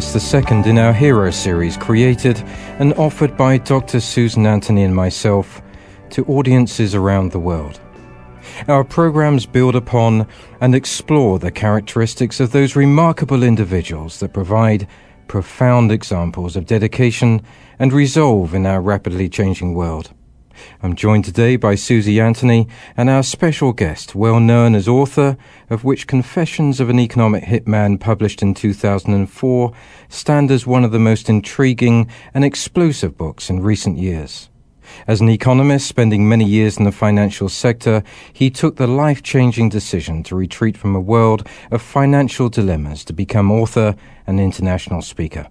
This, the second in our Hero series, created and offered by Dr. Susan Anthony and myself to audiences around the world. Our programs build upon and explore the characteristics of those remarkable individuals that provide profound examples of dedication and resolve in our rapidly changing world. I'm joined today by Susie Anthony and our special guest, well known as author of which Confessions of an Economic Hitman, published in 2004, stand as one of the most intriguing and explosive books in recent years. As an economist spending many years in the financial sector, he took the life changing decision to retreat from a world of financial dilemmas to become author and international speaker.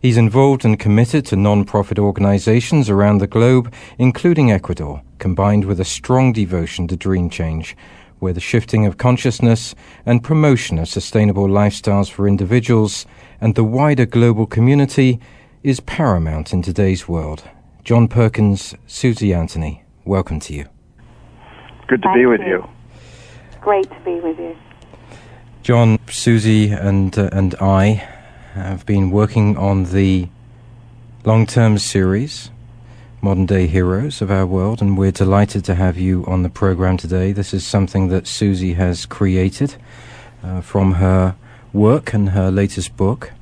He's involved and committed to non-profit organizations around the globe, including Ecuador, combined with a strong devotion to dream change, where the shifting of consciousness and promotion of sustainable lifestyles for individuals and the wider global community is paramount in today's world. John Perkins, Susie Anthony, welcome to you. Good to Thank be with you. you. Great to be with you. John, Susie, and uh, and I have been working on the long term series, Modern Day Heroes of Our World, and we're delighted to have you on the program today. This is something that Susie has created uh, from her work and her latest book,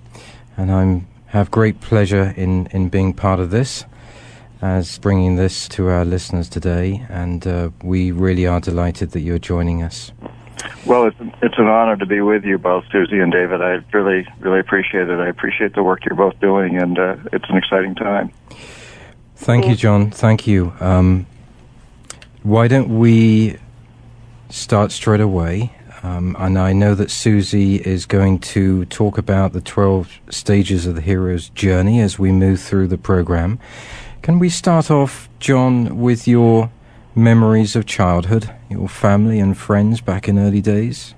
and I have great pleasure in, in being part of this as bringing this to our listeners today, and uh, we really are delighted that you're joining us. Well, it's, it's an honor to be with you both, Susie and David. I really, really appreciate it. I appreciate the work you're both doing, and uh, it's an exciting time. Thank you, John. Thank you. Um, why don't we start straight away? Um, and I know that Susie is going to talk about the 12 stages of the hero's journey as we move through the program. Can we start off, John, with your memories of childhood, your family and friends back in early days?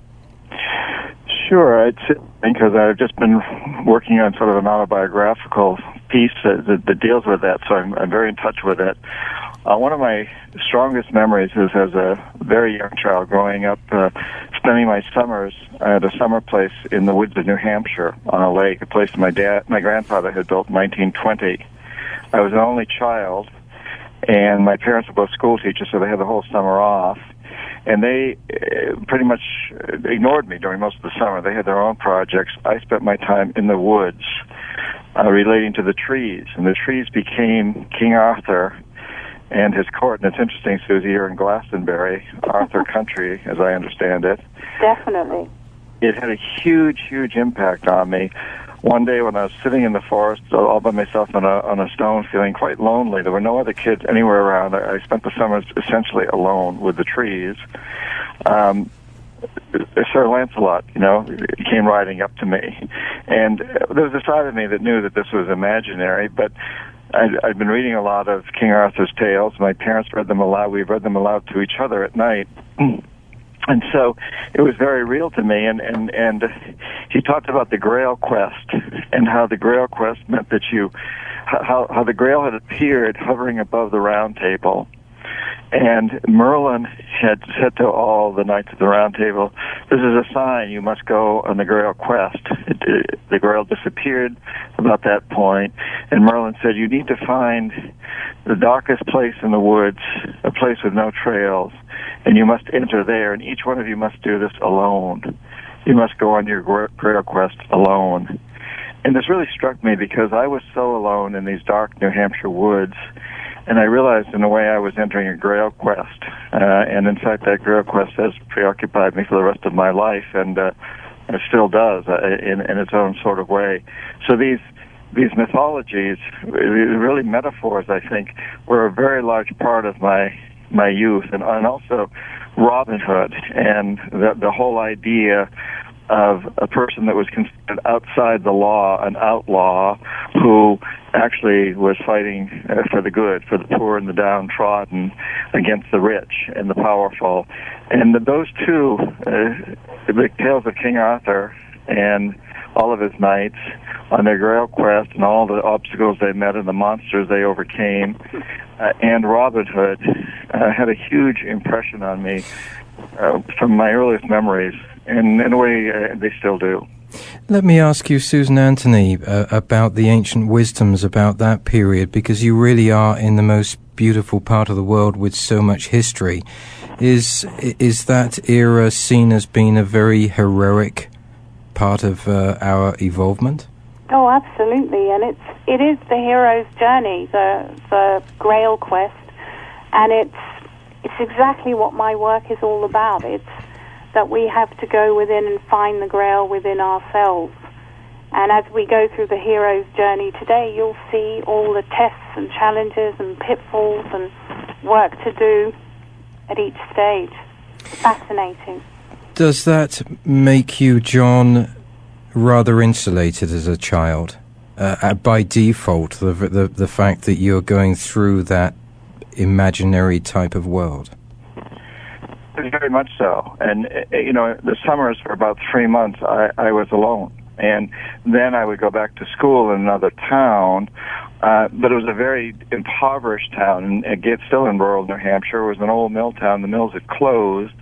Sure, it's because I've just been working on sort of an autobiographical piece that, that, that deals with that, so I'm, I'm, very in touch with it. Uh, one of my strongest memories is as a very young child growing up, uh, spending my summers at a summer place in the woods of New Hampshire on a lake, a place my dad, my grandfather had built in 1920. I was an only child, and my parents were both school teachers, so they had the whole summer off. And they uh, pretty much ignored me during most of the summer. They had their own projects. I spent my time in the woods, uh, relating to the trees, and the trees became King Arthur and his court. And it's interesting, Susie, here in Glastonbury, Arthur Country, as I understand it. Definitely. It had a huge, huge impact on me one day when I was sitting in the forest all by myself on a on a stone, feeling quite lonely. There were no other kids anywhere around. I, spent the summers essentially alone with the trees. Um, Sir Lancelot, you know, came riding up to me, and there was a side of me that knew that this was imaginary, but. I'd, I'd been reading a lot of King Arthur's tales. My parents read them aloud. We read them aloud to each other at night. and so it was very real to me. And and and he talked about the grail quest and how the grail quest meant that you how how the grail had appeared hovering above the round table and Merlin had said to all the knights of the round table, this is a sign you must go on the Grail quest. It, it, the Grail disappeared about that point, and Merlin said, you need to find the darkest place in the woods, a place with no trails, and you must enter there, and each one of you must do this alone. you must go on your grail quest alone. And this really struck me because I was so alone in these dark New Hampshire woods, and I realized in a way I was entering a grail quest. Uh, and in fact, that grail quest has preoccupied me for the rest of my life, and uh, it still does uh, in, in its own sort of way. So these these mythologies, really metaphors, I think, were a very large part of my my youth, and, and also Robin Hood and the, the whole idea of a person that was considered outside the law, an outlaw, who actually was fighting uh, for the good, for the poor and the downtrodden, against the rich and the powerful. And those two, uh, the tales of King Arthur and all of his knights on their grail quest and all the obstacles they met and the monsters they overcame, uh, and Robin Hood uh, had a huge impression on me uh, from my earliest memories, and in a way, uh, they still do. Let me ask you, Susan Anthony, uh, about the ancient wisdoms about that period, because you really are in the most beautiful part of the world with so much history. Is is that era seen as being a very heroic part of uh, our evolvement? Oh, absolutely, and it's it is the hero's journey, the the Grail quest, and it's it's exactly what my work is all about. It's that we have to go within and find the Grail within ourselves. And as we go through the hero's journey today, you'll see all the tests and challenges and pitfalls and work to do at each stage. Fascinating. Does that make you, John, rather insulated as a child? Uh, uh, by default, the, the the fact that you're going through that imaginary type of world. Very much so, and uh, you know, the summers for about three months, I, I was alone, and then I would go back to school in another town. Uh, but it was a very impoverished town, and again, still in rural New Hampshire. It was an old mill town. The mills had closed,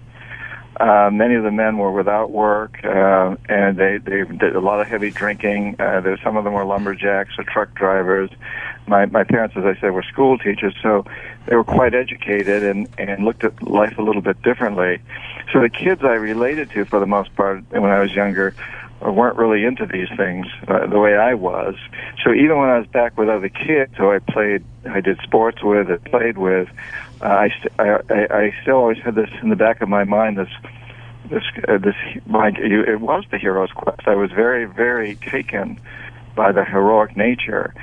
uh, many of the men were without work, uh, and they they did a lot of heavy drinking. Uh, there, some of them were lumberjacks or truck drivers. My my parents, as I said, were school teachers, so they were quite educated and and looked at life a little bit differently. So the kids I related to, for the most part, when I was younger, weren't really into these things uh, the way I was. So even when I was back with other kids who I played, I did sports with, and played with, uh, I, st- I, I, I still always had this in the back of my mind. This, this, uh, this. My, it was the hero's quest. I was very, very taken by the heroic nature,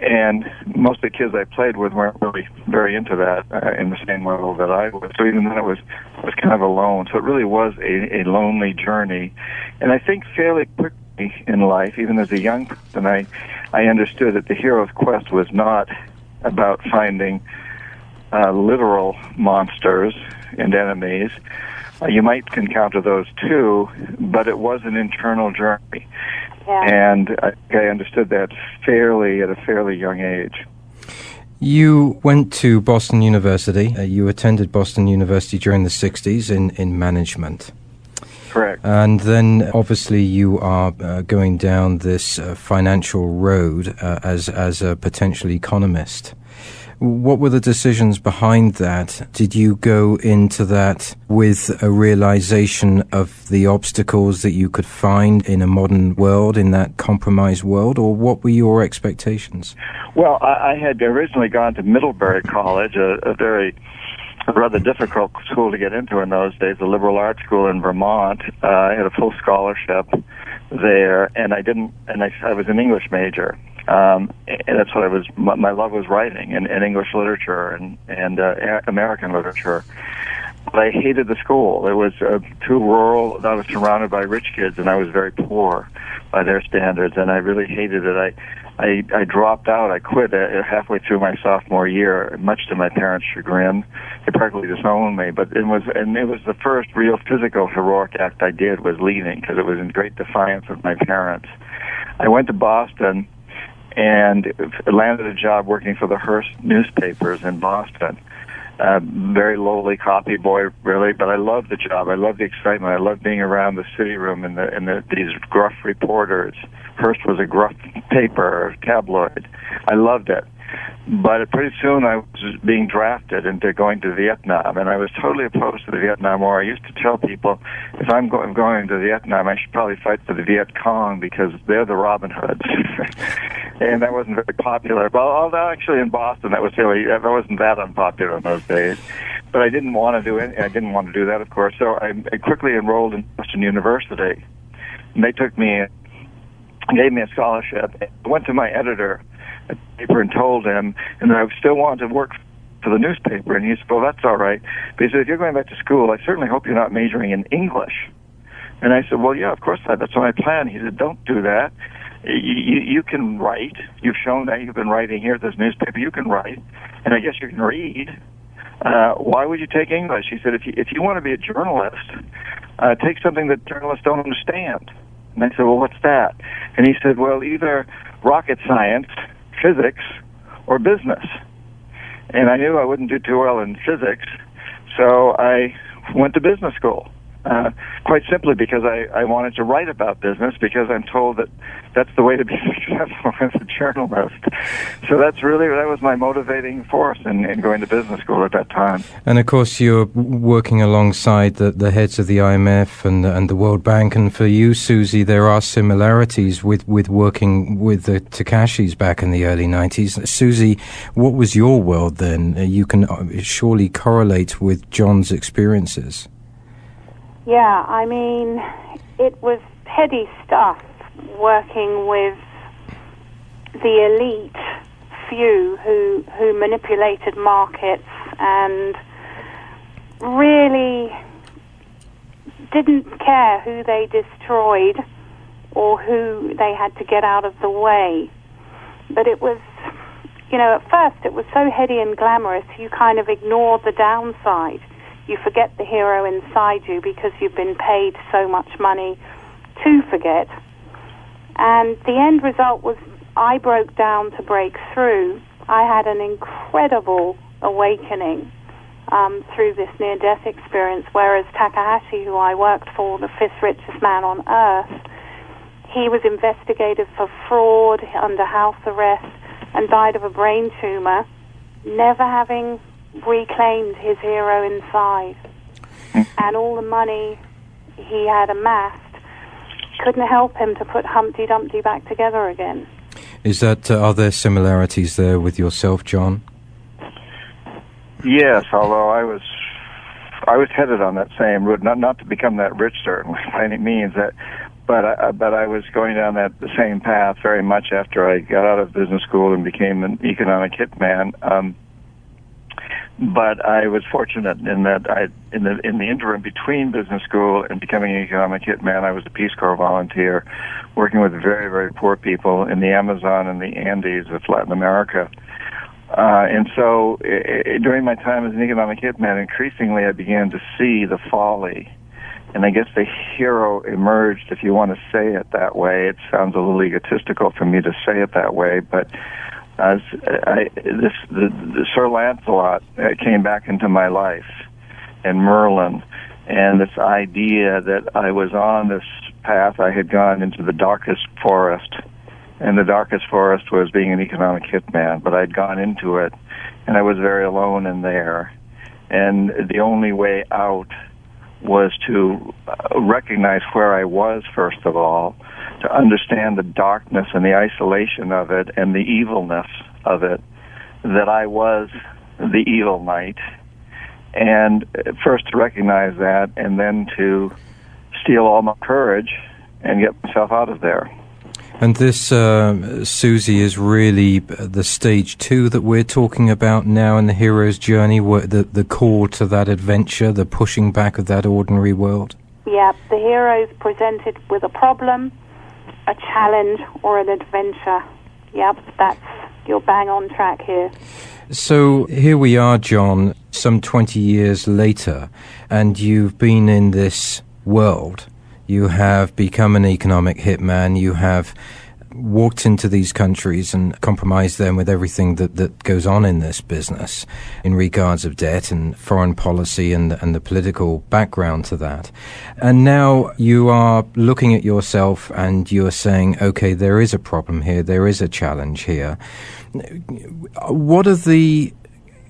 and most of the kids I played with weren't really very into that uh, in the same level that I was. So even then, it was was kind of alone. So it really was a, a lonely journey, and I think fairly quickly in life, even as a young person, I I understood that the hero's quest was not about finding uh, literal monsters and enemies. Uh, you might encounter those too, but it was an internal journey. Yeah. And I, I understood that fairly at a fairly young age. You went to Boston University. Uh, you attended Boston University during the 60s in, in management. Correct. And then obviously you are uh, going down this uh, financial road uh, as, as a potential economist. What were the decisions behind that? Did you go into that with a realization of the obstacles that you could find in a modern world, in that compromised world, or what were your expectations? Well, I, I had originally gone to Middlebury College, a, a very rather difficult school to get into in those days, a liberal arts school in Vermont. Uh, I had a full scholarship there, and I didn't, and I, I was an English major. Um, and that's what I was. My, my love was writing and, and English literature and and uh, American literature. But I hated the school. It was uh, too rural. I was surrounded by rich kids, and I was very poor by their standards, and I really hated it. I I, I dropped out. I quit uh, halfway through my sophomore year, much to my parents' chagrin. They practically disowned me, but it was and it was the first real physical heroic act I did was leaving because it was in great defiance of my parents. I went to Boston and landed a job working for the Hearst newspapers in Boston. Uh, very lowly copy boy, really, but I loved the job. I loved the excitement. I loved being around the city room and the and the, these gruff reporters. Hearst was a gruff paper, tabloid. I loved it. But pretty soon I was being drafted into going to Vietnam, and I was totally opposed to the Vietnam War. I used to tell people, if I'm going, going to Vietnam, I should probably fight for the Viet Cong because they're the Robin Hoods, and that wasn't very popular. But although actually in Boston, that was really that wasn't that unpopular in those days. But I didn't want to do it. I didn't want to do that, of course. So I, I quickly enrolled in Boston University, and they took me, gave me a scholarship. I went to my editor paper and told him, and I still wanted to work for the newspaper. And he said, "Well, that's all right." But he said, "If you're going back to school, I certainly hope you're not majoring in English." And I said, "Well, yeah, of course not. That's my plan." He said, "Don't do that. You, you, you can write. You've shown that you've been writing here at this newspaper. You can write, and I guess you can read." Uh, why would you take English? He said, if you, if you want to be a journalist, uh, take something that journalists don't understand. And I said, well, what's that? And he said, well, either rocket science physics or business. And I knew I wouldn't do too well in physics, so I went to business school. Uh, quite simply because I, I wanted to write about business because I'm told that that's the way to be successful as a journalist. So that's really that was my motivating force in, in going to business school at that time. And of course, you're working alongside the, the heads of the IMF and and the World Bank. And for you, Susie, there are similarities with, with working with the Takahashis back in the early '90s. Susie, what was your world then? You can uh, surely correlate with John's experiences. Yeah, I mean, it was petty stuff working with the elite few who who manipulated markets and really didn't care who they destroyed or who they had to get out of the way. But it was, you know, at first it was so heady and glamorous, you kind of ignored the downside. You forget the hero inside you because you've been paid so much money to forget. And the end result was I broke down to break through. I had an incredible awakening um, through this near death experience, whereas Takahashi, who I worked for, the fifth richest man on earth, he was investigated for fraud under house arrest and died of a brain tumor, never having reclaimed his hero inside. and all the money he had amassed couldn't help him to put Humpty Dumpty back together again. Is that uh, are there similarities there with yourself, John? Yes, although I was I was headed on that same route, not not to become that rich certainly by any means, that but I, but I was going down that the same path very much after I got out of business school and became an economic hitman. Um, but I was fortunate in that I, in the in the interim between business school and becoming an economic hitman, I was a Peace Corps volunteer, working with very very poor people in the Amazon and the Andes of Latin America. Uh, and so, I, during my time as an economic hitman, increasingly I began to see the folly, and I guess the hero emerged. If you want to say it that way, it sounds a little egotistical for me to say it that way, but as I, this the, the Sir Lancelot uh, came back into my life, and Merlin, and this idea that I was on this path. I had gone into the darkest forest, and the darkest forest was being an economic hitman. But I'd gone into it, and I was very alone in there, and the only way out was to uh, recognize where I was first of all to understand the darkness and the isolation of it and the evilness of it, that I was the evil knight. And first to recognize that, and then to steal all my courage and get myself out of there. And this, uh, Susie, is really the stage two that we're talking about now in the hero's journey, the, the call to that adventure, the pushing back of that ordinary world. Yeah, the hero's presented with a problem, a challenge or an adventure. Yep, that's you're bang on track here. So here we are, John, some 20 years later, and you've been in this world. You have become an economic hitman. You have walked into these countries and compromised them with everything that, that goes on in this business in regards of debt and foreign policy and, and the political background to that. And now you are looking at yourself and you are saying, okay, there is a problem here, there is a challenge here. What are the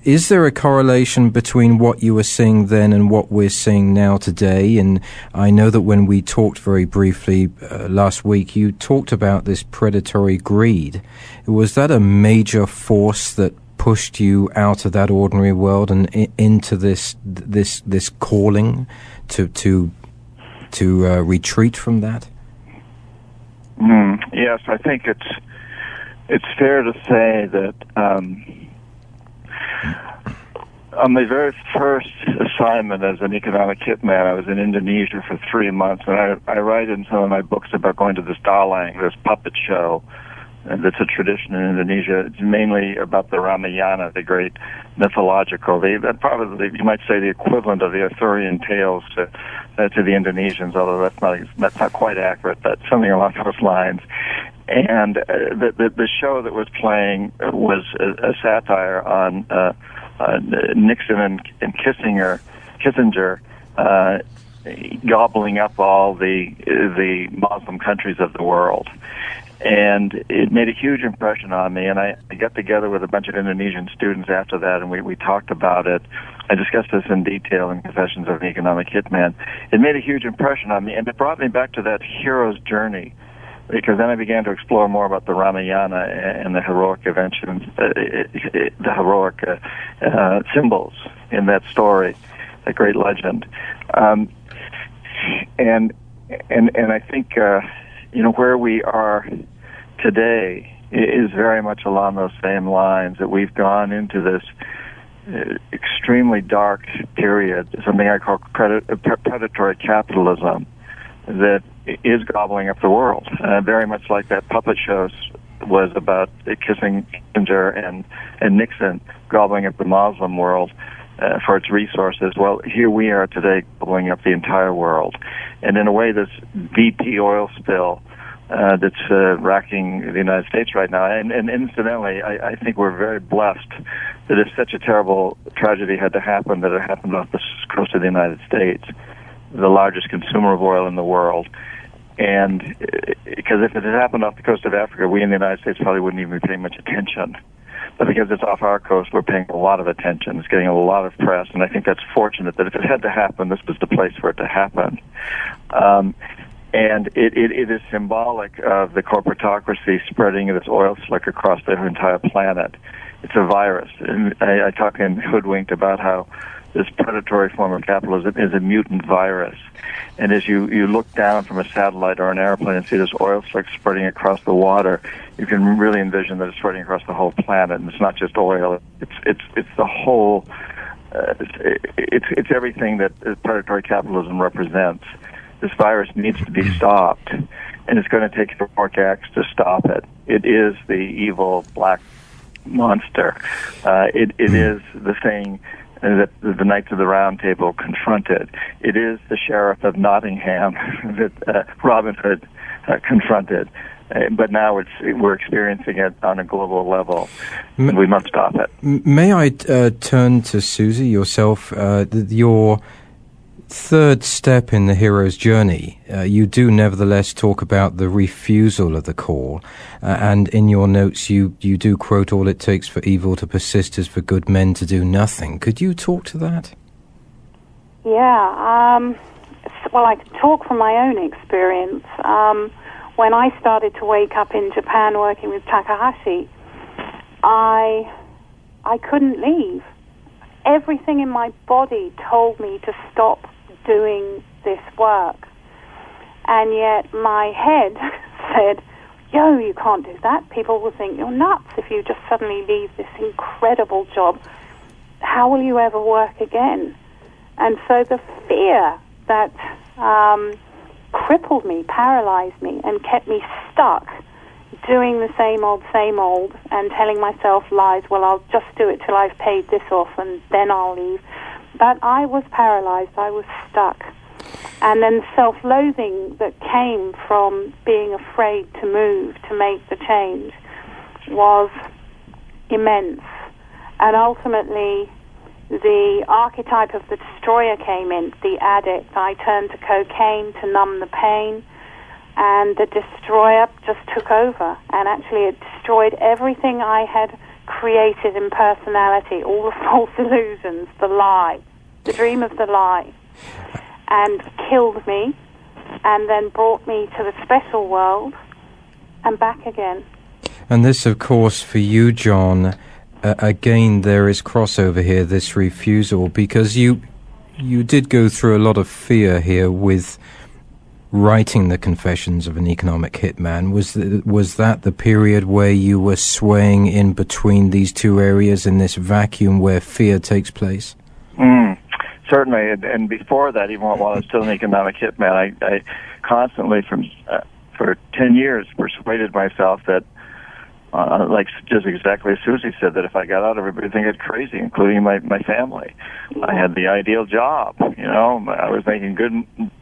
is there a correlation between what you were seeing then and what we're seeing now today? And I know that when we talked very briefly uh, last week, you talked about this predatory greed. Was that a major force that pushed you out of that ordinary world and I- into this this this calling to to to uh, retreat from that? Mm, yes, I think it's it's fair to say that. Um, on my very first assignment as an economic hitman, I was in Indonesia for three months, and I, I write in some of my books about going to this Dalang, this puppet show, and it's a tradition in Indonesia. It's mainly about the Ramayana, the great mythological, the, probably you might say the equivalent of the Arthurian tales to uh, to the Indonesians, although that's not that's not quite accurate, but something along those lines. And uh, the, the the show that was playing was a, a satire on. Uh, uh, Nixon and, and Kissinger, Kissinger uh, gobbling up all the the Muslim countries of the world. And it made a huge impression on me. And I, I got together with a bunch of Indonesian students after that, and we, we talked about it. I discussed this in detail in Confessions of an Economic Hitman. It made a huge impression on me, and it brought me back to that hero's journey because then I began to explore more about the Ramayana and the heroic inventions, uh, the heroic uh, uh, symbols in that story, that great legend. Um, and and and I think uh, you know where we are today is very much along those same lines that we've gone into this uh, extremely dark period, something I call predatory capitalism, that is gobbling up the world, uh, very much like that puppet show was about kissing Kissinger and and Nixon gobbling up the Muslim world uh, for its resources. Well, here we are today gobbling up the entire world, and in a way, this BP oil spill. Uh, that's uh, racking the United States right now. And, and incidentally, I, I think we're very blessed that if such a terrible tragedy had to happen, that it happened off the coast of the United States, the largest consumer of oil in the world. And because if it had happened off the coast of Africa, we in the United States probably wouldn't even be paying much attention. But because it's off our coast, we're paying a lot of attention. It's getting a lot of press, and I think that's fortunate that if it had to happen, this was the place for it to happen. Um, and it, it, it is symbolic of the corporatocracy spreading this oil slick across the entire planet. It's a virus. And I, I talk in Hoodwinked about how this predatory form of capitalism is a mutant virus. And as you, you look down from a satellite or an airplane and see this oil slick spreading across the water, you can really envision that it's spreading across the whole planet. And it's not just oil; it's it's it's the whole. Uh, it's, it's it's everything that predatory capitalism represents. This virus needs to be stopped, and it's going to take heroic acts to stop it. It is the evil black monster. Uh, it it is the thing that the Knights of the Round Table confronted. It is the Sheriff of Nottingham that uh, Robin Hood uh, confronted. Uh, but now it's we're experiencing it on a global level, and we must stop it. May I uh, turn to Susie yourself? Uh, your third step in the hero's journey, uh, you do nevertheless talk about the refusal of the call, uh, and in your notes you, you do quote, All it takes for evil to persist is for good men to do nothing. Could you talk to that? Yeah, um, well, I can talk from my own experience. Um, when I started to wake up in Japan working with Takahashi, I, I couldn't leave everything in my body told me to stop doing this work. And yet my head said, yo, you can't do that. People will think you're nuts if you just suddenly leave this incredible job. How will you ever work again? And so the fear that um, crippled me, paralyzed me, and kept me stuck doing the same old, same old, and telling myself lies, well, I'll just do it till I've paid this off and then I'll leave. But I was paralyzed. I was stuck. And then self loathing that came from being afraid to move, to make the change, was immense. And ultimately, the archetype of the destroyer came in, the addict. I turned to cocaine to numb the pain, and the destroyer just took over. And actually, it destroyed everything I had created in personality, all the false illusions, the lie, the dream of the lie and killed me and then brought me to the special world and back again. And this, of course, for you, John, uh, again, there is crossover here, this refusal, because you you did go through a lot of fear here with writing the Confessions of an Economic Hitman. Was the, was that the period where you were swaying in between these two areas in this vacuum where fear takes place? Mm certainly, and, and before that, even while I was still an economic hitman, I, I constantly, from uh, for ten years, persuaded myself that, uh, like just exactly as Susie said, that if I got out, everybody would think I'd crazy, including my my family. I had the ideal job, you know. I was making good,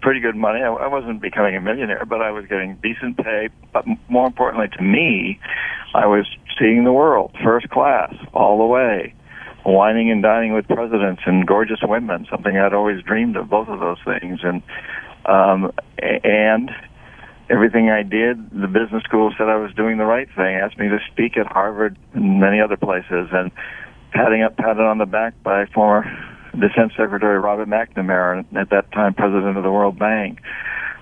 pretty good money. I, I wasn't becoming a millionaire, but I was getting decent pay. But more importantly to me, I was seeing the world first class all the way wining and dining with presidents and gorgeous women, something I'd always dreamed of, both of those things. And, um, and everything I did, the business school said I was doing the right thing, asked me to speak at Harvard and many other places, and patting up, patted on the back by former Defense Secretary Robert McNamara, at that time president of the World Bank.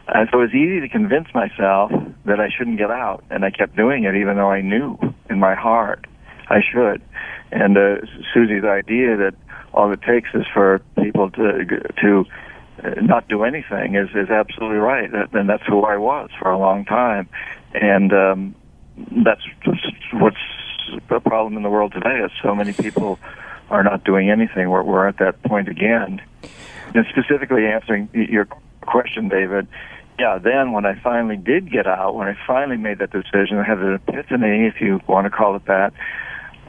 And so it was easy to convince myself that I shouldn't get out, and I kept doing it even though I knew in my heart I should. And uh, Susie's idea that all it takes is for people to to uh, not do anything is is absolutely right. And that's who I was for a long time. And um, that's what's the problem in the world today is so many people are not doing anything. We're, we're at that point again. And specifically answering your question, David, yeah, then when I finally did get out, when I finally made that decision, I had an epiphany, if you want to call it that,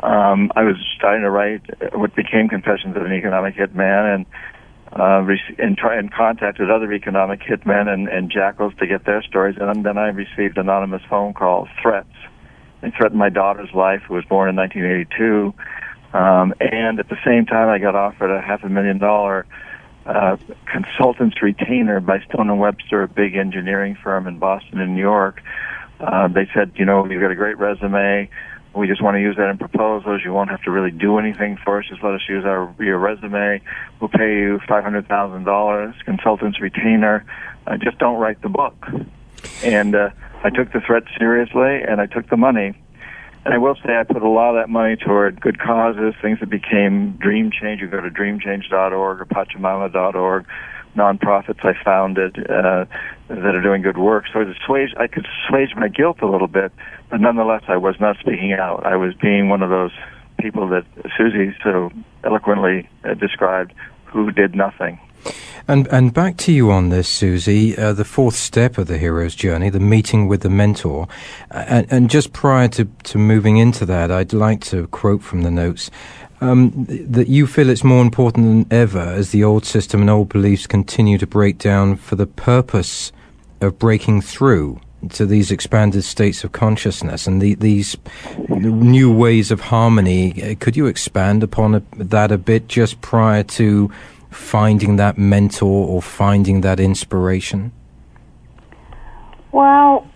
um, I was starting to write what became Confessions of an Economic Hitman, and uh, rec- and try and contacted other economic hitmen and, and jackals to get their stories, and then I received anonymous phone calls, threats. They threatened my daughter's life, who was born in 1982, um, and at the same time, I got offered a half a million dollar uh, consultants retainer by Stone and Webster, a big engineering firm in Boston and New York. Uh, they said, you know, you've got a great resume. We just want to use that in proposals. You won't have to really do anything for us. Just let us use our your resume. We'll pay you five hundred thousand dollars, consultants retainer. Uh, just don't write the book. And uh, I took the threat seriously, and I took the money. And I will say I put a lot of that money toward good causes, things that became Dream Change. You go to dreamchange.org or Pachamama.org, nonprofits I founded uh, that are doing good work. So I, could assuage my guilt a little bit but nonetheless, I was not speaking out. I was being one of those people that Susie so eloquently uh, described who did nothing. And and back to you on this, Susie. Uh, the fourth step of the hero's journey, the meeting with the mentor, uh, and, and, just prior to, to moving into that, I'd like to quote from the notes um, that you feel it's more important than ever as the old system and old beliefs continue to break down for the purpose of breaking through to these expanded states of consciousness and the, these new ways of harmony. Could you expand upon that a bit just prior to finding that mentor or finding that inspiration? Well,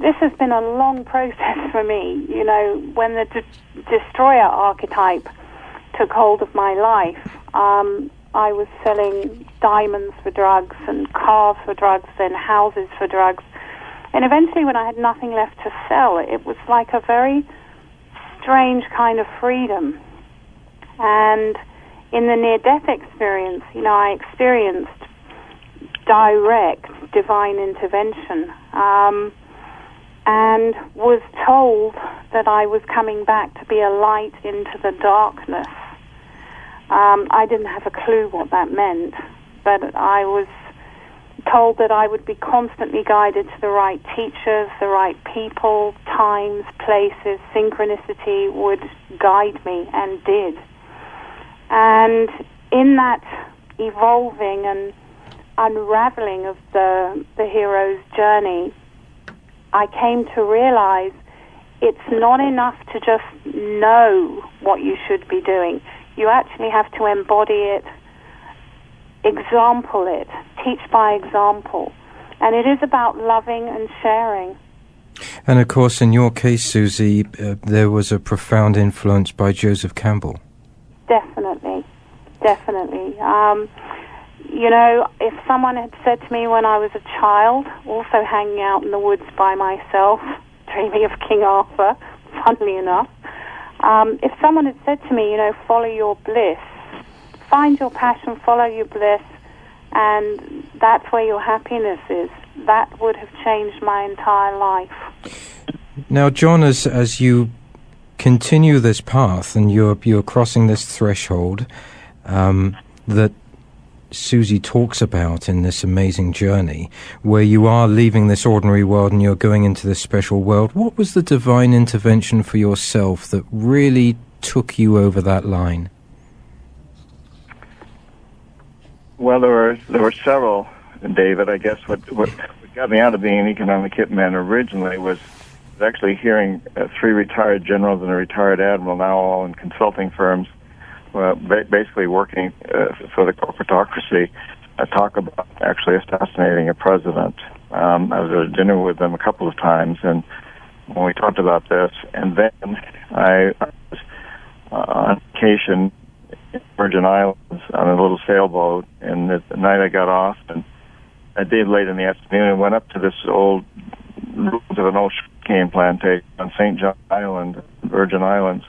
this has been a long process for me. You know, when the de- destroyer archetype took hold of my life, um, I was selling diamonds for drugs and cars for drugs and houses for drugs. And eventually, when I had nothing left to sell, it was like a very strange kind of freedom. And in the near death experience, you know, I experienced direct divine intervention um, and was told that I was coming back to be a light into the darkness um, I didn't have a clue what that meant, but I was told that I would be constantly guided to the right teachers, the right people, times, places, synchronicity would guide me and did. And in that evolving and unraveling of the the hero's journey, I came to realize it's not enough to just know what you should be doing. You actually have to embody it, example it, teach by example. And it is about loving and sharing. And of course, in your case, Susie, uh, there was a profound influence by Joseph Campbell. Definitely, definitely. Um, you know, if someone had said to me when I was a child, also hanging out in the woods by myself, dreaming of King Arthur, funnily enough, um, if someone had said to me, you know, follow your bliss, find your passion, follow your bliss, and that's where your happiness is, that would have changed my entire life. Now, John, as as you continue this path and you're you're crossing this threshold um, that Susie talks about in this amazing journey, where you are leaving this ordinary world and you're going into this special world. What was the divine intervention for yourself that really took you over that line? Well, there were there were several, David. I guess what what, what got me out of being an economic hitman originally was actually hearing uh, three retired generals and a retired admiral, now all in consulting firms, uh, ba- basically working uh, for the corporatocracy, uh, talk about actually assassinating a president. Um, I was at a dinner with them a couple of times, and when we talked about this, and then I, I was uh, on vacation Virgin Islands on a little sailboat, and the, the night I got off, and I did late in the afternoon, and went up to this old ruins of an old sugar cane plantation on St. John Island, Virgin Islands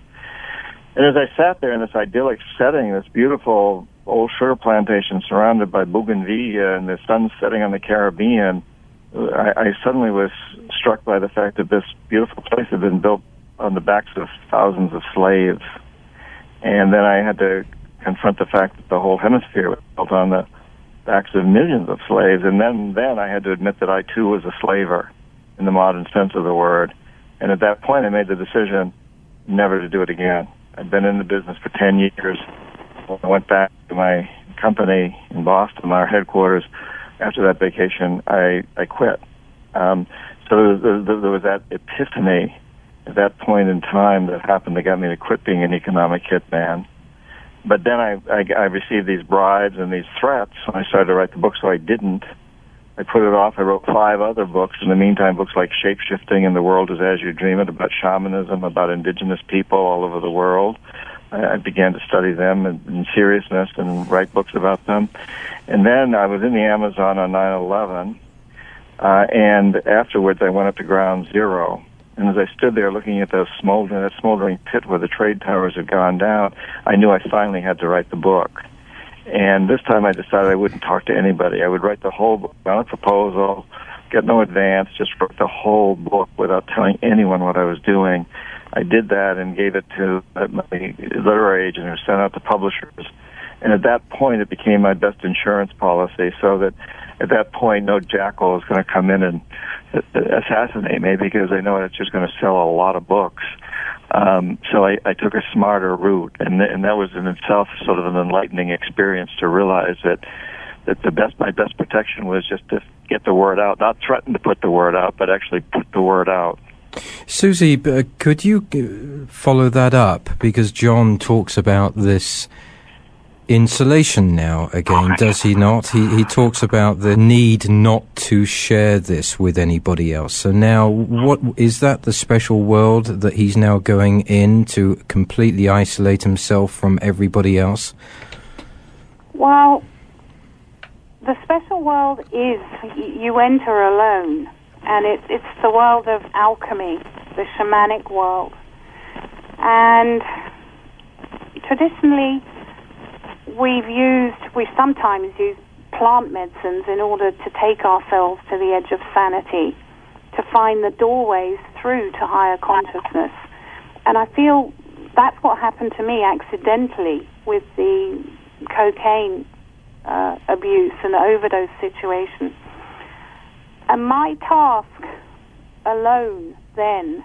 and as I sat there in this idyllic setting, this beautiful old sugar plantation surrounded by bougainvillea and the sun setting on the Caribbean, I, I suddenly was struck by the fact that this beautiful place had been built on the backs of thousands of slaves. And then I had to confront the fact that the whole hemisphere was built on the backs of millions of slaves. And then, then I had to admit that I too was a slaver in the modern sense of the word. And at that point, I made the decision never to do it again. I'd been in the business for 10 years. I went back to my company in Boston, our headquarters. After that vacation, I, I quit. Um, so there, there, there was that epiphany at that point in time that happened that got me to quit being an economic hitman. But then I, I, I received these bribes and these threats when I started to write the book, so I didn't. I put it off. I wrote five other books. In the meantime, books like Shapeshifting and The World is As You Dream It, about shamanism, about indigenous people all over the world. I began to study them in, in seriousness and write books about them. And then I was in the Amazon on 9/11, uh, and afterwards I went up to Ground Zero. And as I stood there looking at the smoldering, that smoldering pit where the trade towers had gone down, I knew I finally had to write the book. And this time I decided I wouldn't talk to anybody. I would write the whole book, not a proposal, get no advance, just write the whole book without telling anyone what I was doing. I did that and gave it to my literary agent who sent out to publishers. And at that point, it became my best insurance policy so that at that point, no jackal is going to come in and assassinate me because they know it's just going to sell a lot of books. Um, so I, I took a smarter route, and th- and that was in itself sort of an enlightening experience to realize that that the best my best protection was just to get the word out, not threaten to put the word out, but actually put the word out. Susie, uh, could you uh, follow that up because John talks about this insulation now again, does he not? He, he talks about the need not to share this with anybody else. So now, what is that the special world that he's now going in to completely isolate himself from everybody else? Well, the special world is you enter alone, and it's it's the world of alchemy, the shamanic world, and traditionally we've used, we sometimes use plant medicines in order to take ourselves to the edge of sanity, to find the doorways through to higher consciousness. And I feel that's what happened to me accidentally with the cocaine uh, abuse and overdose situation. And my task alone then,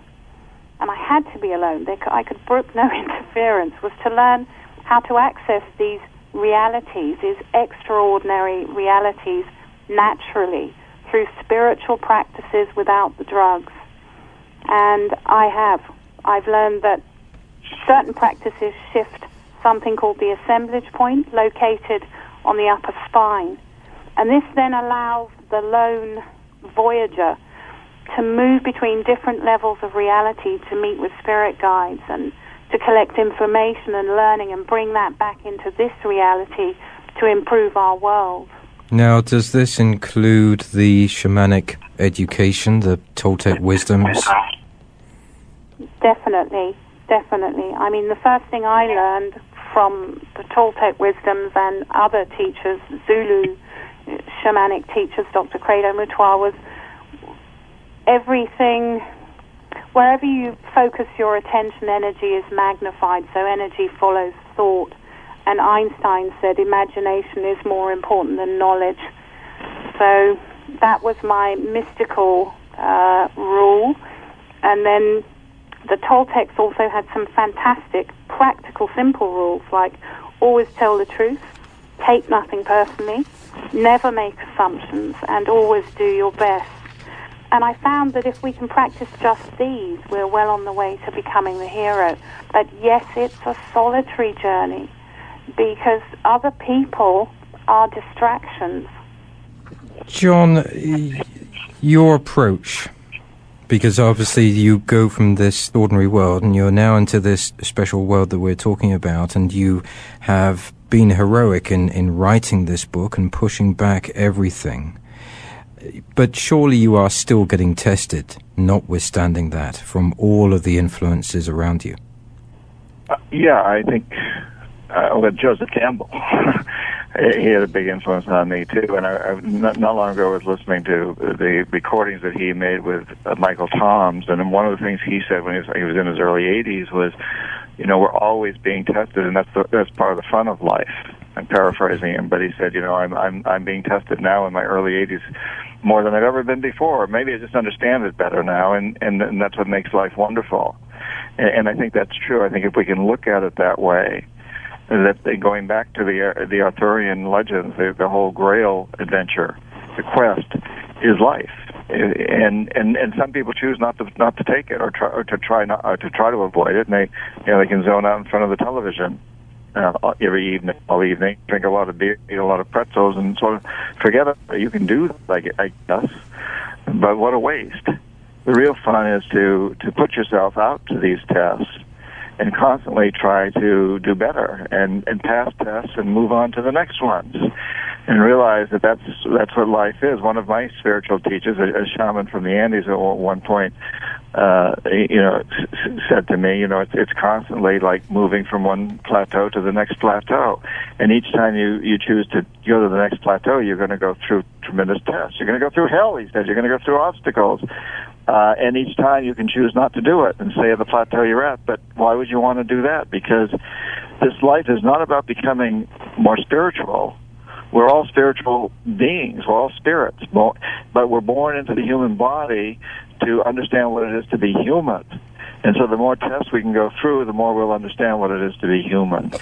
and I had to be alone, I could brook no interference, was to learn how to access these realities is extraordinary realities naturally through spiritual practices without the drugs. And I have. I've learned that certain practices shift something called the assemblage point located on the upper spine. And this then allows the lone voyager to move between different levels of reality to meet with spirit guides and to collect information and learning and bring that back into this reality to improve our world. Now, does this include the shamanic education, the Toltec wisdoms? Definitely, definitely. I mean, the first thing I learned from the Toltec wisdoms and other teachers, Zulu uh, shamanic teachers, Dr. Credo Mutwa, was everything, wherever you focus your attention, energy is magnified, so energy follows thought. And Einstein said imagination is more important than knowledge. So that was my mystical uh, rule. And then the Toltecs also had some fantastic, practical, simple rules like always tell the truth, take nothing personally, never make assumptions, and always do your best. And I found that if we can practice just these, we're well on the way to becoming the hero. But yes, it's a solitary journey because other people are distractions. John, your approach, because obviously you go from this ordinary world and you're now into this special world that we're talking about, and you have been heroic in, in writing this book and pushing back everything. But surely you are still getting tested, notwithstanding that, from all of the influences around you. Uh, yeah, I think uh, with Joseph Campbell. he had a big influence on me too. And I, I not, not long ago was listening to the recordings that he made with uh, Michael Toms, and one of the things he said when he was, he was in his early 80s was, you know, we're always being tested, and that's the, that's part of the fun of life. I'm paraphrasing him, but he said, you know, I'm I'm I'm being tested now in my early 80s more than I've ever been before. Maybe I just understand it better now, and and, and that's what makes life wonderful. And, and I think that's true. I think if we can look at it that way, that they, going back to the the Arthurian legends, the, the whole Grail adventure, the quest, is life, and and and some people choose not to not to take it or try or to try not or to try to avoid it, and they you know they can zone out in front of the television. Uh, every evening, all evening, drink a lot of beer, eat a lot of pretzels, and sort of forget it. You can do that, I guess, but what a waste. The real fun is to to put yourself out to these tests and constantly try to do better and, and pass tests and move on to the next ones and realize that that's that's what life is. One of my spiritual teachers, a, a shaman from the Andes, at one point, uh, you know, s- said to me, you know, it's, it's constantly like moving from one plateau to the next plateau, and each time you you choose to go to the next plateau, you're going to go through tremendous tests. You're going to go through hell. He said you're going to go through obstacles. Uh, and each time you can choose not to do it and stay at the plateau you're at. But why would you want to do that? Because this life is not about becoming more spiritual. We're all spiritual beings. We're all spirits. But we're born into the human body to understand what it is to be human. And so the more tests we can go through, the more we'll understand what it is to be human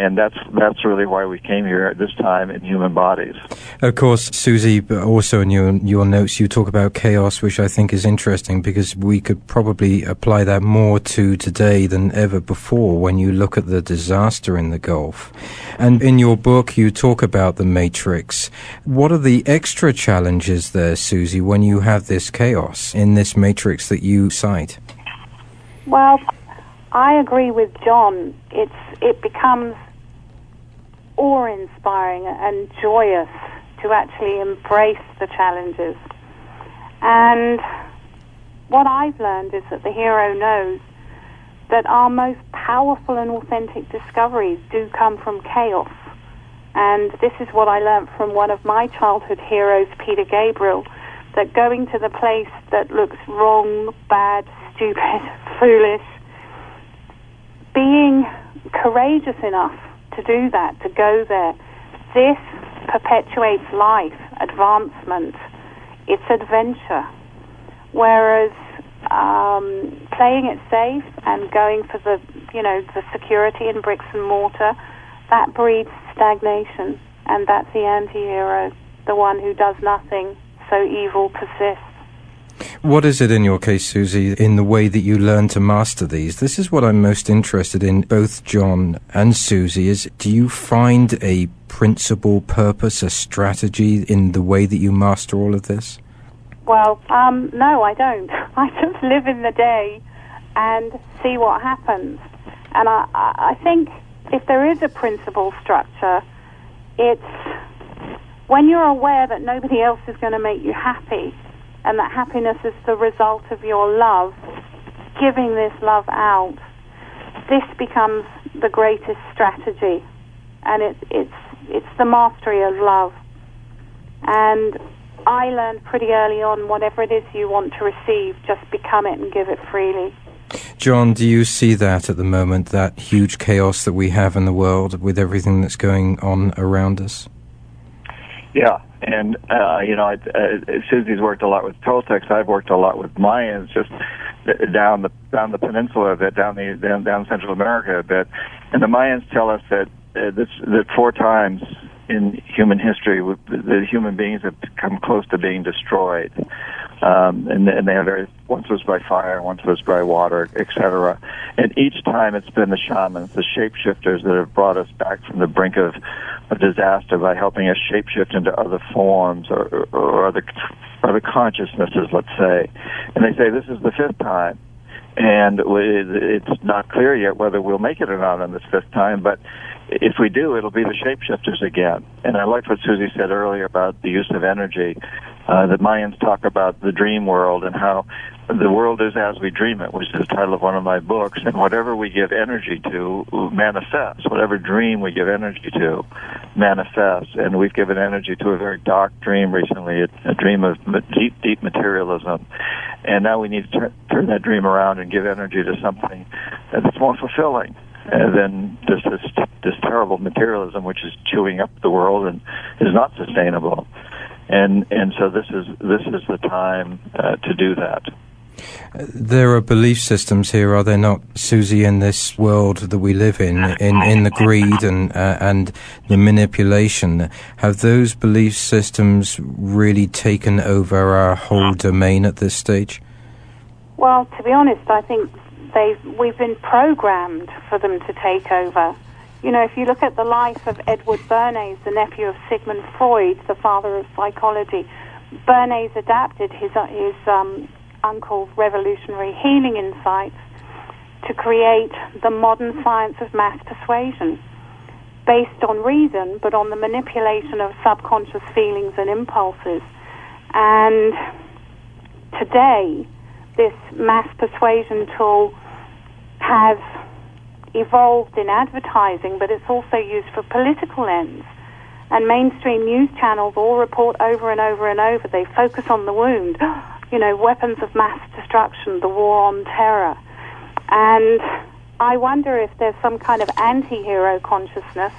and that's that's really why we came here at this time in human bodies. Of course, Susie, also in your your notes you talk about chaos, which I think is interesting because we could probably apply that more to today than ever before when you look at the disaster in the Gulf. And in your book you talk about the matrix. What are the extra challenges there, Susie, when you have this chaos in this matrix that you cite? Well, I agree with John. It's it becomes awe-inspiring and joyous to actually embrace the challenges. And what I've learned is that the hero knows that our most powerful and authentic discoveries do come from chaos. And this is what I learned from one of my childhood heroes, Peter Gabriel, that going to the place that looks wrong, bad, stupid, foolish, being courageous enough to do that, to go there, this perpetuates life, advancement. It's adventure. Whereas um, playing it safe and going for the, you know, the security in bricks and mortar, that breeds stagnation, and that's the anti-hero, the one who does nothing, so evil persists. What is it in your case, Susie, in the way that you learn to master these? This is what I'm most interested in, both John and Susie, is do you find a principle, purpose, a strategy in the way that you master all of this? Well, um, no, I don't. I just live in the day and see what happens. And I, I think if there is a principle structure, it's when you're aware that nobody else is going to make you happy and that happiness is the result of your love, giving this love out, this becomes the greatest strategy. And it, it's, it's the mastery of love. And I learned pretty early on whatever it is you want to receive, just become it and give it freely. John, do you see that at the moment, that huge chaos that we have in the world with everything that's going on around us? Yeah, and uh, you know, I, uh, Susie's worked a lot with Toltecs. I've worked a lot with Mayans, just down the down the peninsula a bit, down the down, down Central America a bit. And the Mayans tell us that uh, this that four times in human history, the human beings have come close to being destroyed. Um, and, and they have very, once was by fire, once was by water, etc. And each time it's been the shamans, the shapeshifters that have brought us back from the brink of, a disaster by helping us shapeshift into other forms or, or other, other consciousnesses, let's say. And they say this is the fifth time and it's not clear yet whether we'll make it or not on this fifth time. But if we do, it'll be the shapeshifters again. And I liked what Susie said earlier about the use of energy. Uh, the Mayans talk about the dream world and how the world is as we dream it, which is the title of one of my books. And whatever we give energy to manifests. Whatever dream we give energy to manifests. And we've given energy to a very dark dream recently, a, a dream of deep, deep materialism. And now we need to turn, turn that dream around and give energy to something that's more fulfilling and then this this this terrible materialism which is chewing up the world and is not sustainable and and so this is this is the time uh, to do that there are belief systems here, are there not, Susie, in this world that we live in, in, in the greed and uh, and the manipulation? Have those belief systems really taken over our whole domain at this stage? Well, to be honest, I think they we've been programmed for them to take over. You know, if you look at the life of Edward Bernays, the nephew of Sigmund Freud, the father of psychology, Bernays adapted his uh, his um, uncle's revolutionary healing insights to create the modern science of mass persuasion, based on reason, but on the manipulation of subconscious feelings and impulses. And today, this mass persuasion tool has evolved in advertising, but it's also used for political ends. And mainstream news channels all report over and over and over. They focus on the wound. You know, weapons of mass destruction, the war on terror. And I wonder if there's some kind of anti hero consciousness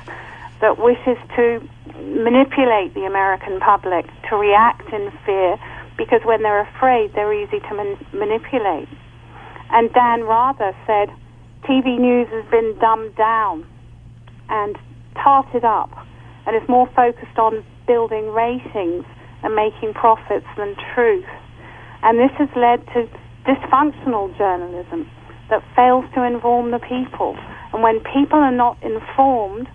that wishes to manipulate the American public to react in fear because when they're afraid, they're easy to man- manipulate. And Dan Rather said, TV news has been dumbed down and tarted up and is more focused on building ratings and making profits than truth. And this has led to dysfunctional journalism that fails to inform the people. And when people are not informed,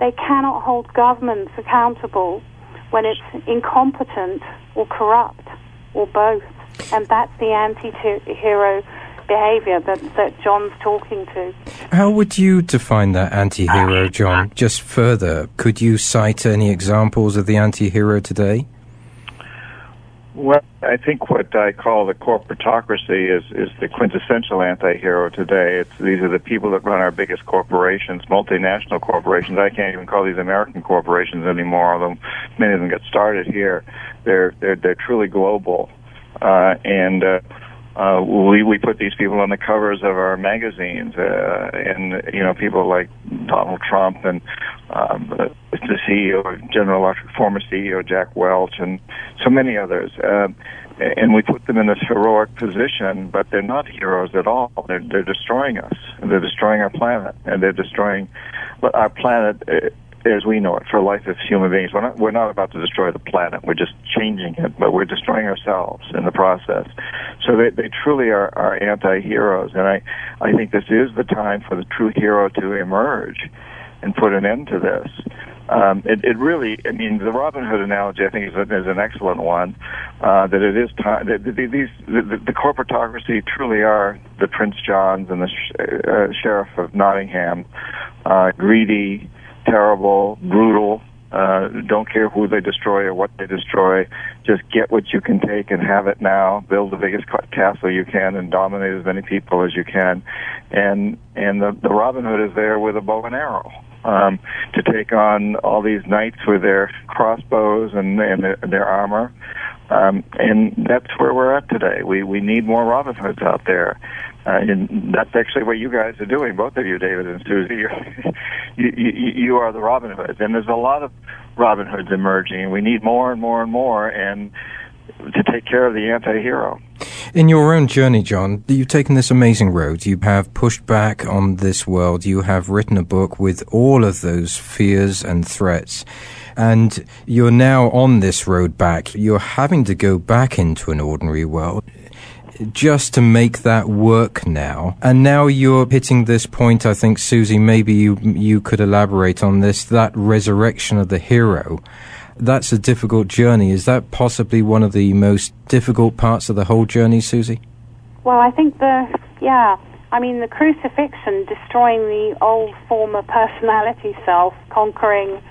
they cannot hold governments accountable when it's incompetent or corrupt or both. And that's the anti-hero behavior that, that John's talking to. How would you define that anti hero, John? Just further, could you cite any examples of the anti hero today? Well, I think what I call the corporatocracy is, is the quintessential anti-hero today. It's, these are the people that run our biggest corporations, multinational corporations. I can't even call these American corporations anymore, although many of them get started here. They're, they're, they're truly global. Uh, and, uh, uh, we we put these people on the covers of our magazines, uh, and you know people like Donald Trump and um, the CEO, of General Electric, former CEO Jack Welch, and so many others. Uh, and we put them in this heroic position, but they're not heroes at all. They're, they're destroying us. They're destroying our planet, and they're destroying our planet uh, as we know it for life as human beings. We're not, we're not about to destroy the planet. We're just changing it, but we're destroying ourselves in the process. So they, they truly are, are anti-heroes. And I, I think this is the time for the true hero to emerge and put an end to this. Um, it, it really, I mean, the Robin Hood analogy, I think, is, a, is an excellent one. Uh, that it is time that these the, the corporatocracy truly are the Prince Johns and the sh- uh, sheriff of Nottingham, uh, greedy, terrible, brutal. Uh, don't care who they destroy or what they destroy. Just get what you can take and have it now. Build the biggest castle you can and dominate as many people as you can. And and the, the Robin Hood is there with a bow and arrow um, to take on all these knights with their crossbows and, and their, their armor. Um, and that's where we're at today. We we need more Robin Hoods out there. Uh, and that's actually what you guys are doing, both of you, David and Susie. you, you, you are the Robin Hoods, and there's a lot of Robin Hoods emerging. We need more and more and more, and to take care of the anti-hero. In your own journey, John, you've taken this amazing road. You have pushed back on this world. You have written a book with all of those fears and threats. And you're now on this road back. You're having to go back into an ordinary world just to make that work now. And now you're hitting this point, I think, Susie, maybe you, you could elaborate on this, that resurrection of the hero. That's a difficult journey. Is that possibly one of the most difficult parts of the whole journey, Susie? Well, I think the, yeah, I mean, the crucifixion, destroying the old former personality self, conquering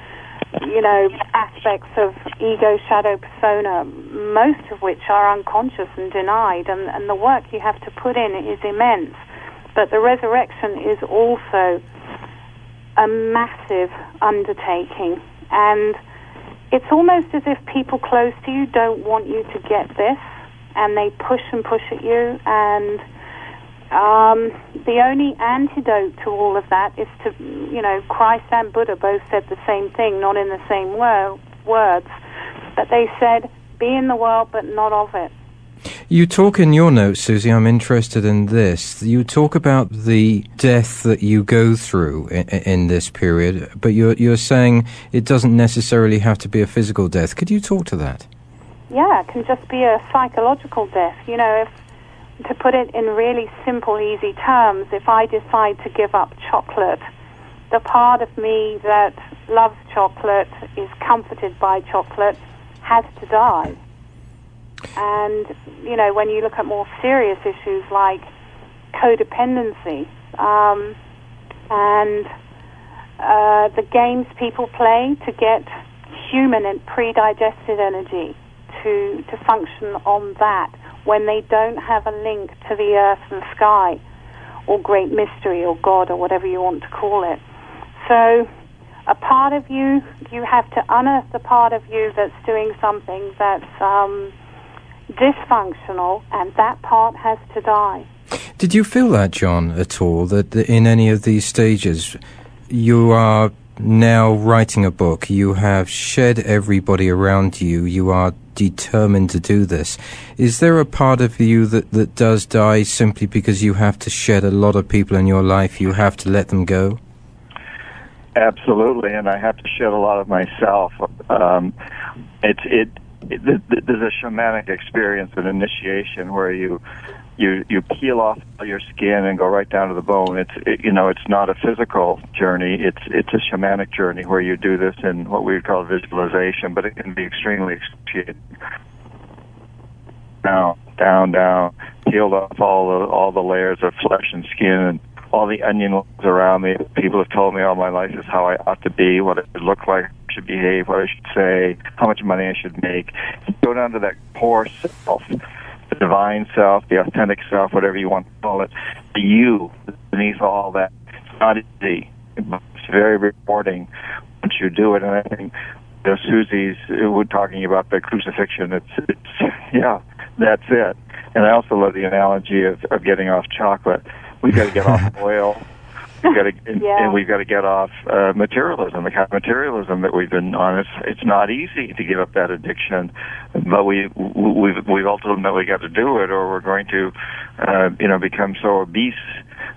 you know, aspects of ego, shadow, persona, most of which are unconscious and denied, and, and the work you have to put in is immense. But the resurrection is also a massive undertaking, and it's almost as if people close to you don't want you to get this, and they push and push at you, and um, the only antidote to all of that is to, you know, Christ and Buddha both said the same thing, not in the same wor- words, but they said, be in the world but not of it. You talk in your notes, Susie, I'm interested in this. You talk about the death that you go through in, in, this period, but you're, you're saying it doesn't necessarily have to be a physical death. Could you talk to that? Yeah, it can just be a psychological death. You know, if to put it in really simple, easy terms, if I decide to give up chocolate, the part of me that loves chocolate, is comforted by chocolate, has to die. And, you know, when you look at more serious issues like codependency um, and uh, the games people play to get human and pre-digested energy to, to function on that when they don't have a link to the earth and sky or great mystery or God or whatever you want to call it. So, a part of you, you have to unearth the part of you that's doing something that's um, dysfunctional, and that part has to die. Did you feel that, John, at all, that in any of these stages you are now writing a book, you have shed everybody around you, you are determined to do this. Is there a part of you that, that does die simply because you have to shed a lot of people in your life, you have to let them go? Absolutely, and I have to shed a lot of myself. Um, it's it, it, it, there's a shamanic experience, an initiation where you you you peel off your skin and go right down to the bone. It's it, you know it's not a physical journey. It's it's a shamanic journey where you do this in what we would call visualization, but it can be extremely excruciating. Down, down, down, peeled off all the all the layers of flesh and skin and all the onion around me. People have told me all my life is how I ought to be, what it should look like, should behave, what I should say, how much money I should make. Go down to that core self the divine self, the authentic self, whatever you want to call it, the you beneath all that. It's not easy. but It's very rewarding once you do it. And I think you know, Susie's uh, we're talking about the crucifixion. It's, it's yeah, that's it. And I also love the analogy of, of getting off chocolate. We've got to get off oil. We've got to, and, Yeah. and we've got to get off uh, materialism, the kind of materialism that we've been on. It's, it's not easy to give up that addiction, but we we've we've ultimately got to do it, or we're going to, uh, you know, become so obese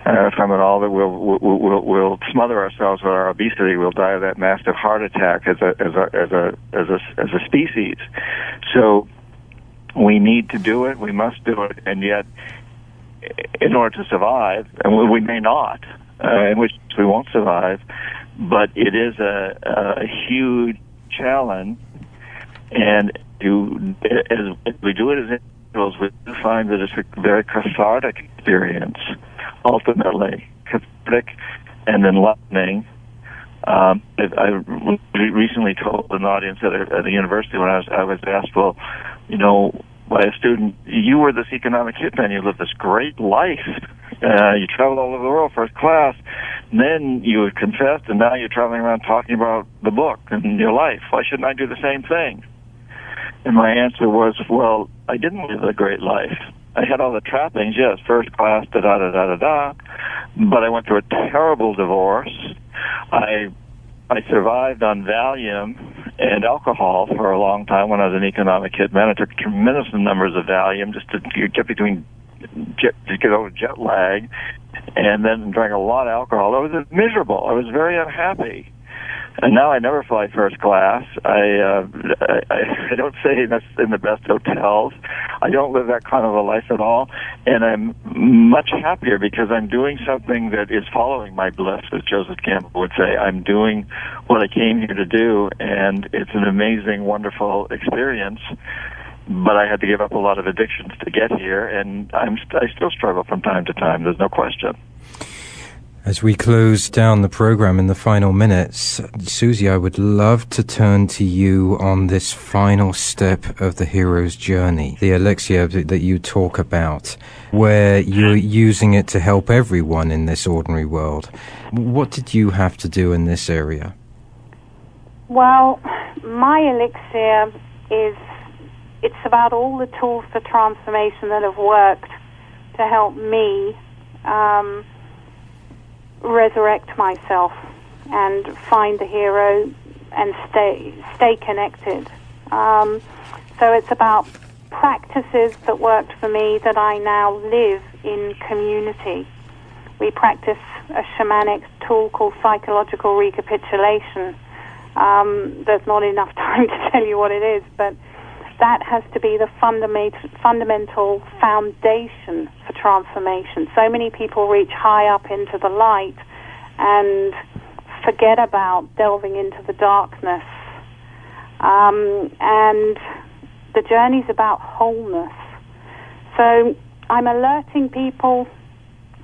uh, from it all that we'll, we'll we'll we'll smother ourselves with our obesity. We'll die of that massive heart attack as a as a as a as a as a species. So we need to do it. We must do it, and yet, in order to survive, and we, we may not, uh, in which we won't survive, but it is a, a huge challenge. And as, as we do it as individuals, we do find that it's a very cathartic experience, ultimately cathartic and enlightening. Um, I, I re- recently told an audience at a, at a university when I was I was asked, well, you know, by a student, you were this economic hitman. You lived this great life. Uh, you traveled all over the world, first class. And then you confessed, and now you're traveling around talking about the book and your life. Why shouldn't I do the same thing? And my answer was, well, I didn't live a great life. I had all the trappings, yes, first class, da da da da da da. But I went through a terrible divorce. I I survived on Valium and alcohol for a long time when I was an economic hitman. I took tremendous numbers of Valium just to get between jet, to get over jet lag, and then drank a lot of alcohol. I was miserable. I was very unhappy. And now I never fly first class. I uh, I, I don't stay in the, best hotels. I don't live that kind of a life at all, and I'm much happier because I'm doing something that is following my bliss, as Joseph Campbell would say. I'm doing what I came here to do, and it's an amazing, wonderful experience. But I had to give up a lot of addictions to get here, and I'm st- I still struggle from time to time. There's no question. As we close down the program in the final minutes, Susie, I would love to turn to you on this final step of the hero's journey, the elixir that you talk about, where you're using it to help everyone in this ordinary world. What did you have to do in this area? Well, my elixir is it's about all the tools for transformation that have worked to help me um, resurrect myself and find the hero and stay stay connected. Um, so it's about practices that worked for me that I now live in community. We practice a shamanic tool called psychological recapitulation. Um, there's not enough time to tell you what it is, but that has to be the fundament, fundamental foundation for transformation. So many people reach high up into the light and forget about delving into the darkness. Um, and the journey's about wholeness. So I'm alerting people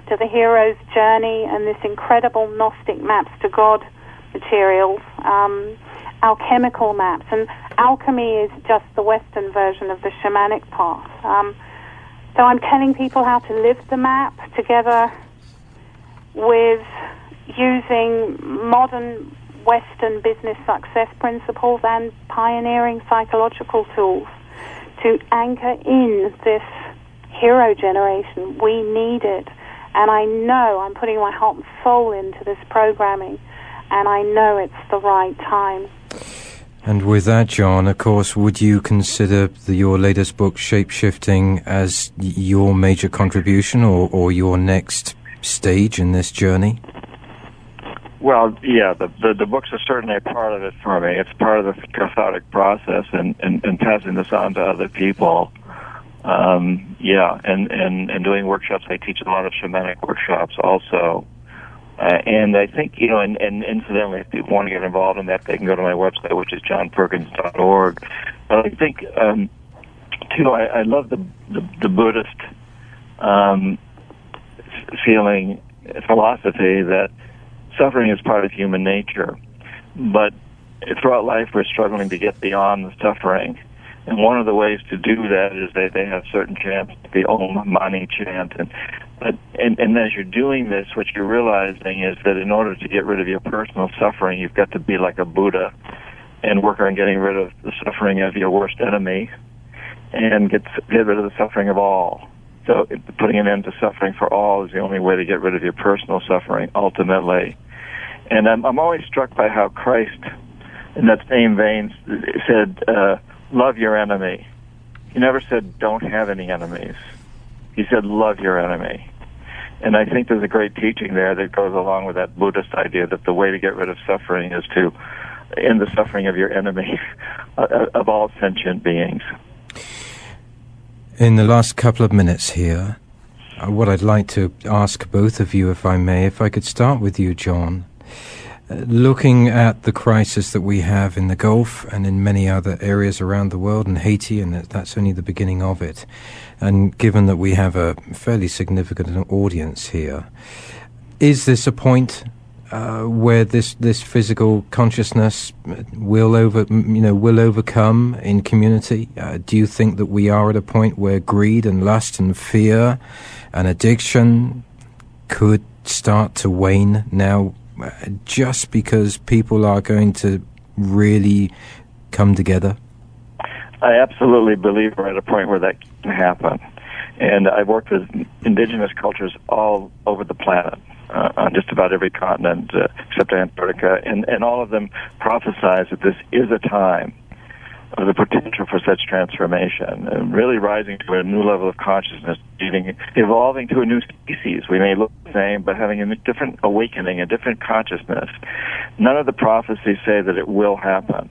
to the hero's journey and this incredible Gnostic maps to God materials, um, alchemical maps. And alchemy is just the Western version of the shamanic path. Um, so I'm telling people how to live the map together with using modern Western business success principles and pioneering psychological tools to anchor in this hero generation. We need it. And I know I'm putting my heart and soul into this programming, and I know it's the right time. And with that, John, of course, would you consider the, your latest book, Shapeshifting, as your major contribution or, or your next stage in this journey? Well, yeah, the, the the books are certainly a part of it for me. It's part of the cathartic process, and and, and passing this on to other people. Um, yeah, and, and and doing workshops. I teach a lot of shamanic workshops also. Uh, and I think, you know, and, and incidentally, if people want to get involved in that, they can go to my website, which is johnperkins.org. But I think, um, too, I, I love the, the, the Buddhist um, feeling, philosophy that suffering is part of human nature. But throughout life, we're struggling to get beyond the suffering. And one of the ways to do that is that they have certain chants, the Om Mani chant. And, but, and, and as you're doing this, what you're realizing is that in order to get rid of your personal suffering, you've got to be like a Buddha and work on getting rid of the suffering of your worst enemy. and get get rid of the suffering of all. So putting an end to suffering for all is the only way to get rid of your personal suffering ultimately. And I'm, I'm always struck by how Christ, in that same vein, said, uh, "Love your enemy." He never said, "Don't have any enemies." He said, "Love your enemy." And I think there's a great teaching there that goes along with that Buddhist idea that the way to get rid of suffering is to end the suffering of your enemy, of all sentient beings. In the last couple of minutes here, uh, what I'd like to ask both of you, if I may, if I could start with you, John. Uh, looking at the crisis that we have in the Gulf and in many other areas around the world, and Haiti, and that's only the beginning of it, and given that we have a fairly significant audience here, is this a point uh, where this this physical consciousness will over you know will overcome in community? Uh, do you think that we are at a point where greed and lust and fear and addiction could start to wane now, uh, just because people are going to really come together? I absolutely believe we're at a point where that happen. And I've worked with indigenous cultures all over the planet, uh, on just about every continent uh, except Antarctica, and, and all of them prophesize that this is a time of the potential for such transformation and really rising to a new level of consciousness, evolving to a new species. We may look the same, but having a different awakening, a different consciousness. None of the prophecies say that it will happen.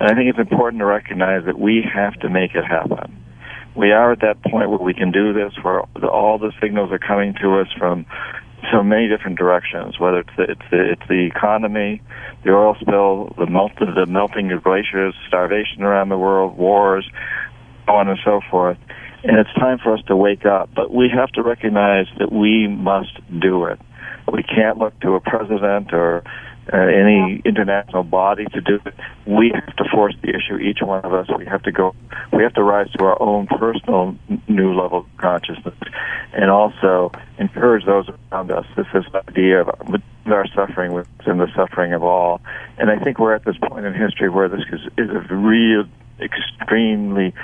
And I think it's important to recognize that we have to make it happen. We are at that point where we can do this, where all the signals are coming to us from so many different directions, whether it's the, it's the, it's the economy, the oil spill, the, melt, the melting of glaciers, starvation around the world, wars, on and so forth. And it's time for us to wake up. But we have to recognize that we must do it. We can't look to a president or uh, any international body to do it. We have to force the issue, each one of us. We have to go, we have to rise to our own personal new level of consciousness and also encourage those around us. This is the idea of our suffering within the suffering of all. And I think we're at this point in history where this is, is a real, extremely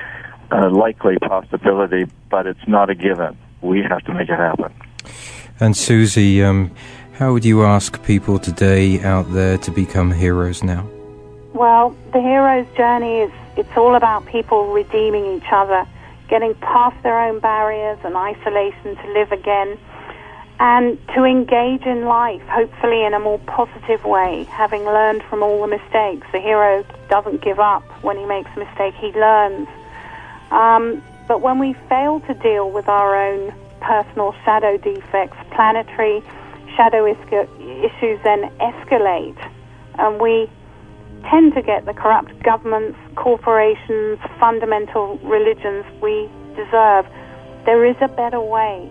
uh, likely possibility, but it's not a given. We have to make it happen. And Susie, um, how would you ask people today out there to become heroes now? Well, the hero's journey is it's all about people redeeming each other, getting past their own barriers and isolation to live again and to engage in life, hopefully in a more positive way, having learned from all the mistakes. The hero doesn't give up when he makes a mistake, he learns. Um, but when we fail to deal with our own personal shadow defects, planetary shadow issues then escalate, and we tend to get the corrupt governments, corporations, fundamental religions we deserve. There is a better way,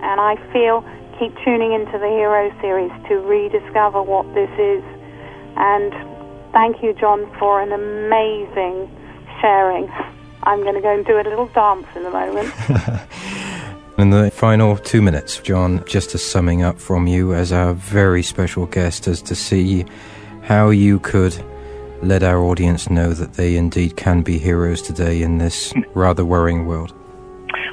and I feel keep tuning into the Hero series to rediscover what this is. And thank you, John, for an amazing sharing. I'm going to go and do a little dance in a moment. In the final two minutes, John, just a summing up from you as our very special guest, as to see how you could let our audience know that they indeed can be heroes today in this rather worrying world.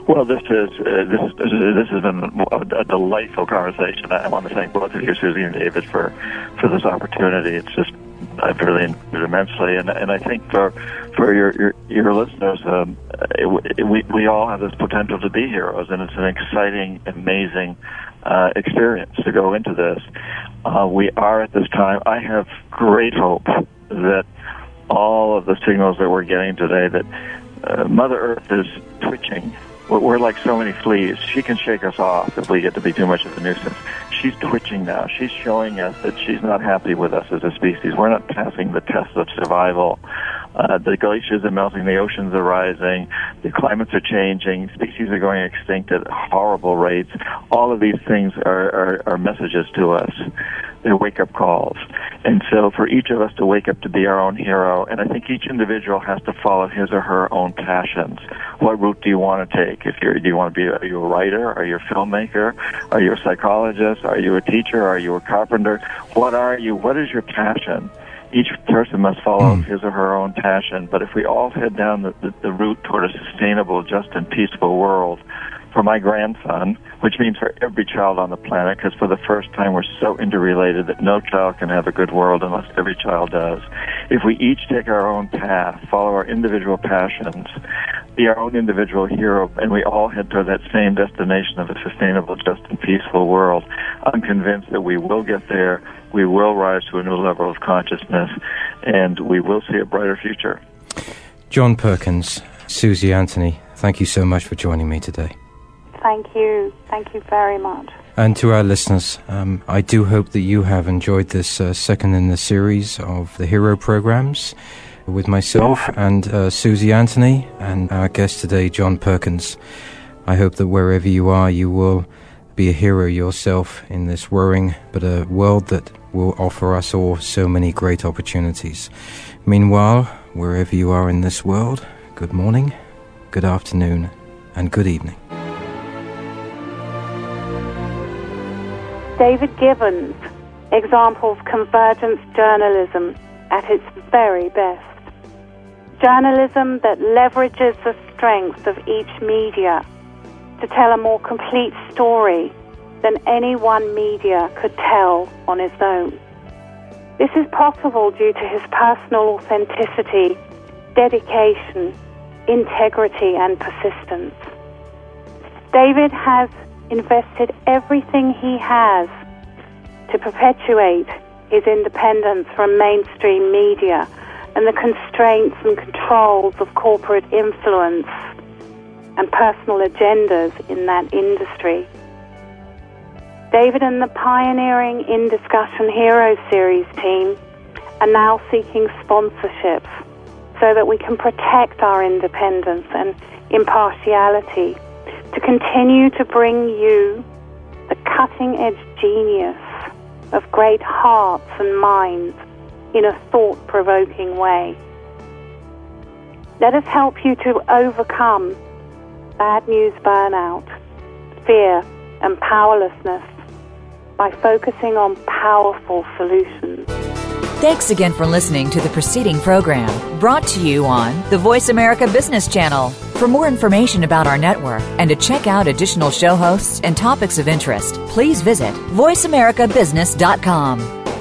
Well, this is uh, this this has been a, a delightful conversation. I want to thank both of you, Susie and David, for for this opportunity. It's just I've really enjoyed immensely, and and I think for for your your, your listeners, um, it, it, we we all have this potential to be heroes, and it's an exciting, amazing uh, experience to go into this. Uh, we are at this time. I have great hope that all of the signals that we're getting today that uh, Mother Earth is twitching we're like so many fleas. She can shake us off if we get to be too much of a nuisance. She's twitching now. She's showing us that she's not happy with us as a species. We're not passing the test of survival. Uh, the glaciers are melting, the oceans are rising, the climates are changing, species are going extinct at horrible rates. All of these things are, are, are messages to us. They're wake up calls. And so for each of us to wake up to be our own hero, and I think each individual has to follow his or her own passions. What route do you want to take? If you're, do you want to be, are you a writer? Are you a filmmaker? Are you a psychologist? Are you a teacher? Are you a carpenter? What are you? What is your passion? each person must follow Mm. his or her own passion. But if we all head down the, the, the route toward a sustainable, just, and peaceful world, for my grandson, which means for every child on the planet, because for the first time we're so interrelated that no child can have a good world unless every child does. If we each take our own path, follow our individual passions, be our own individual hero, and we all head toward that same destination of a sustainable, just, and peaceful world, I'm convinced that we will get there, we will rise to a new level of consciousness, and we will see a brighter future. John Perkins, Susie Anthony, thank you so much for joining me today. Thank you. Thank you very much. And to our listeners, um, I do hope that you have enjoyed this uh, second in the series of the Hero programs with myself and uh, Susie Anthony and our guest today, John Perkins. I hope that wherever you are, you will be a hero yourself in this worrying but a world that will offer us all so many great opportunities. Meanwhile, wherever you are in this world, good morning, good afternoon, and good evening. David Gibbons, examples convergence journalism at its very best. Journalism that leverages the strength of each media to tell a more complete story than any one media could tell on its own. This is possible due to his personal authenticity, dedication, integrity, and persistence. David has invested everything he has to perpetuate his independence from mainstream media and the constraints and controls of corporate influence and personal agendas in that industry. David and the pioneering In Discussion Heroes series team are now seeking sponsorships so that we can protect our independence and impartiality to continue to bring you the cutting edge genius of great hearts and minds in a thought provoking way. Let us help you to overcome bad news burnout, fear, and powerlessness by focusing on powerful solutions. Thanks again for listening to the preceding program brought to you on the Voice America Business Channel. For more information about our network and to check out additional show hosts and topics of interest, please visit voiceamericabusiness.com.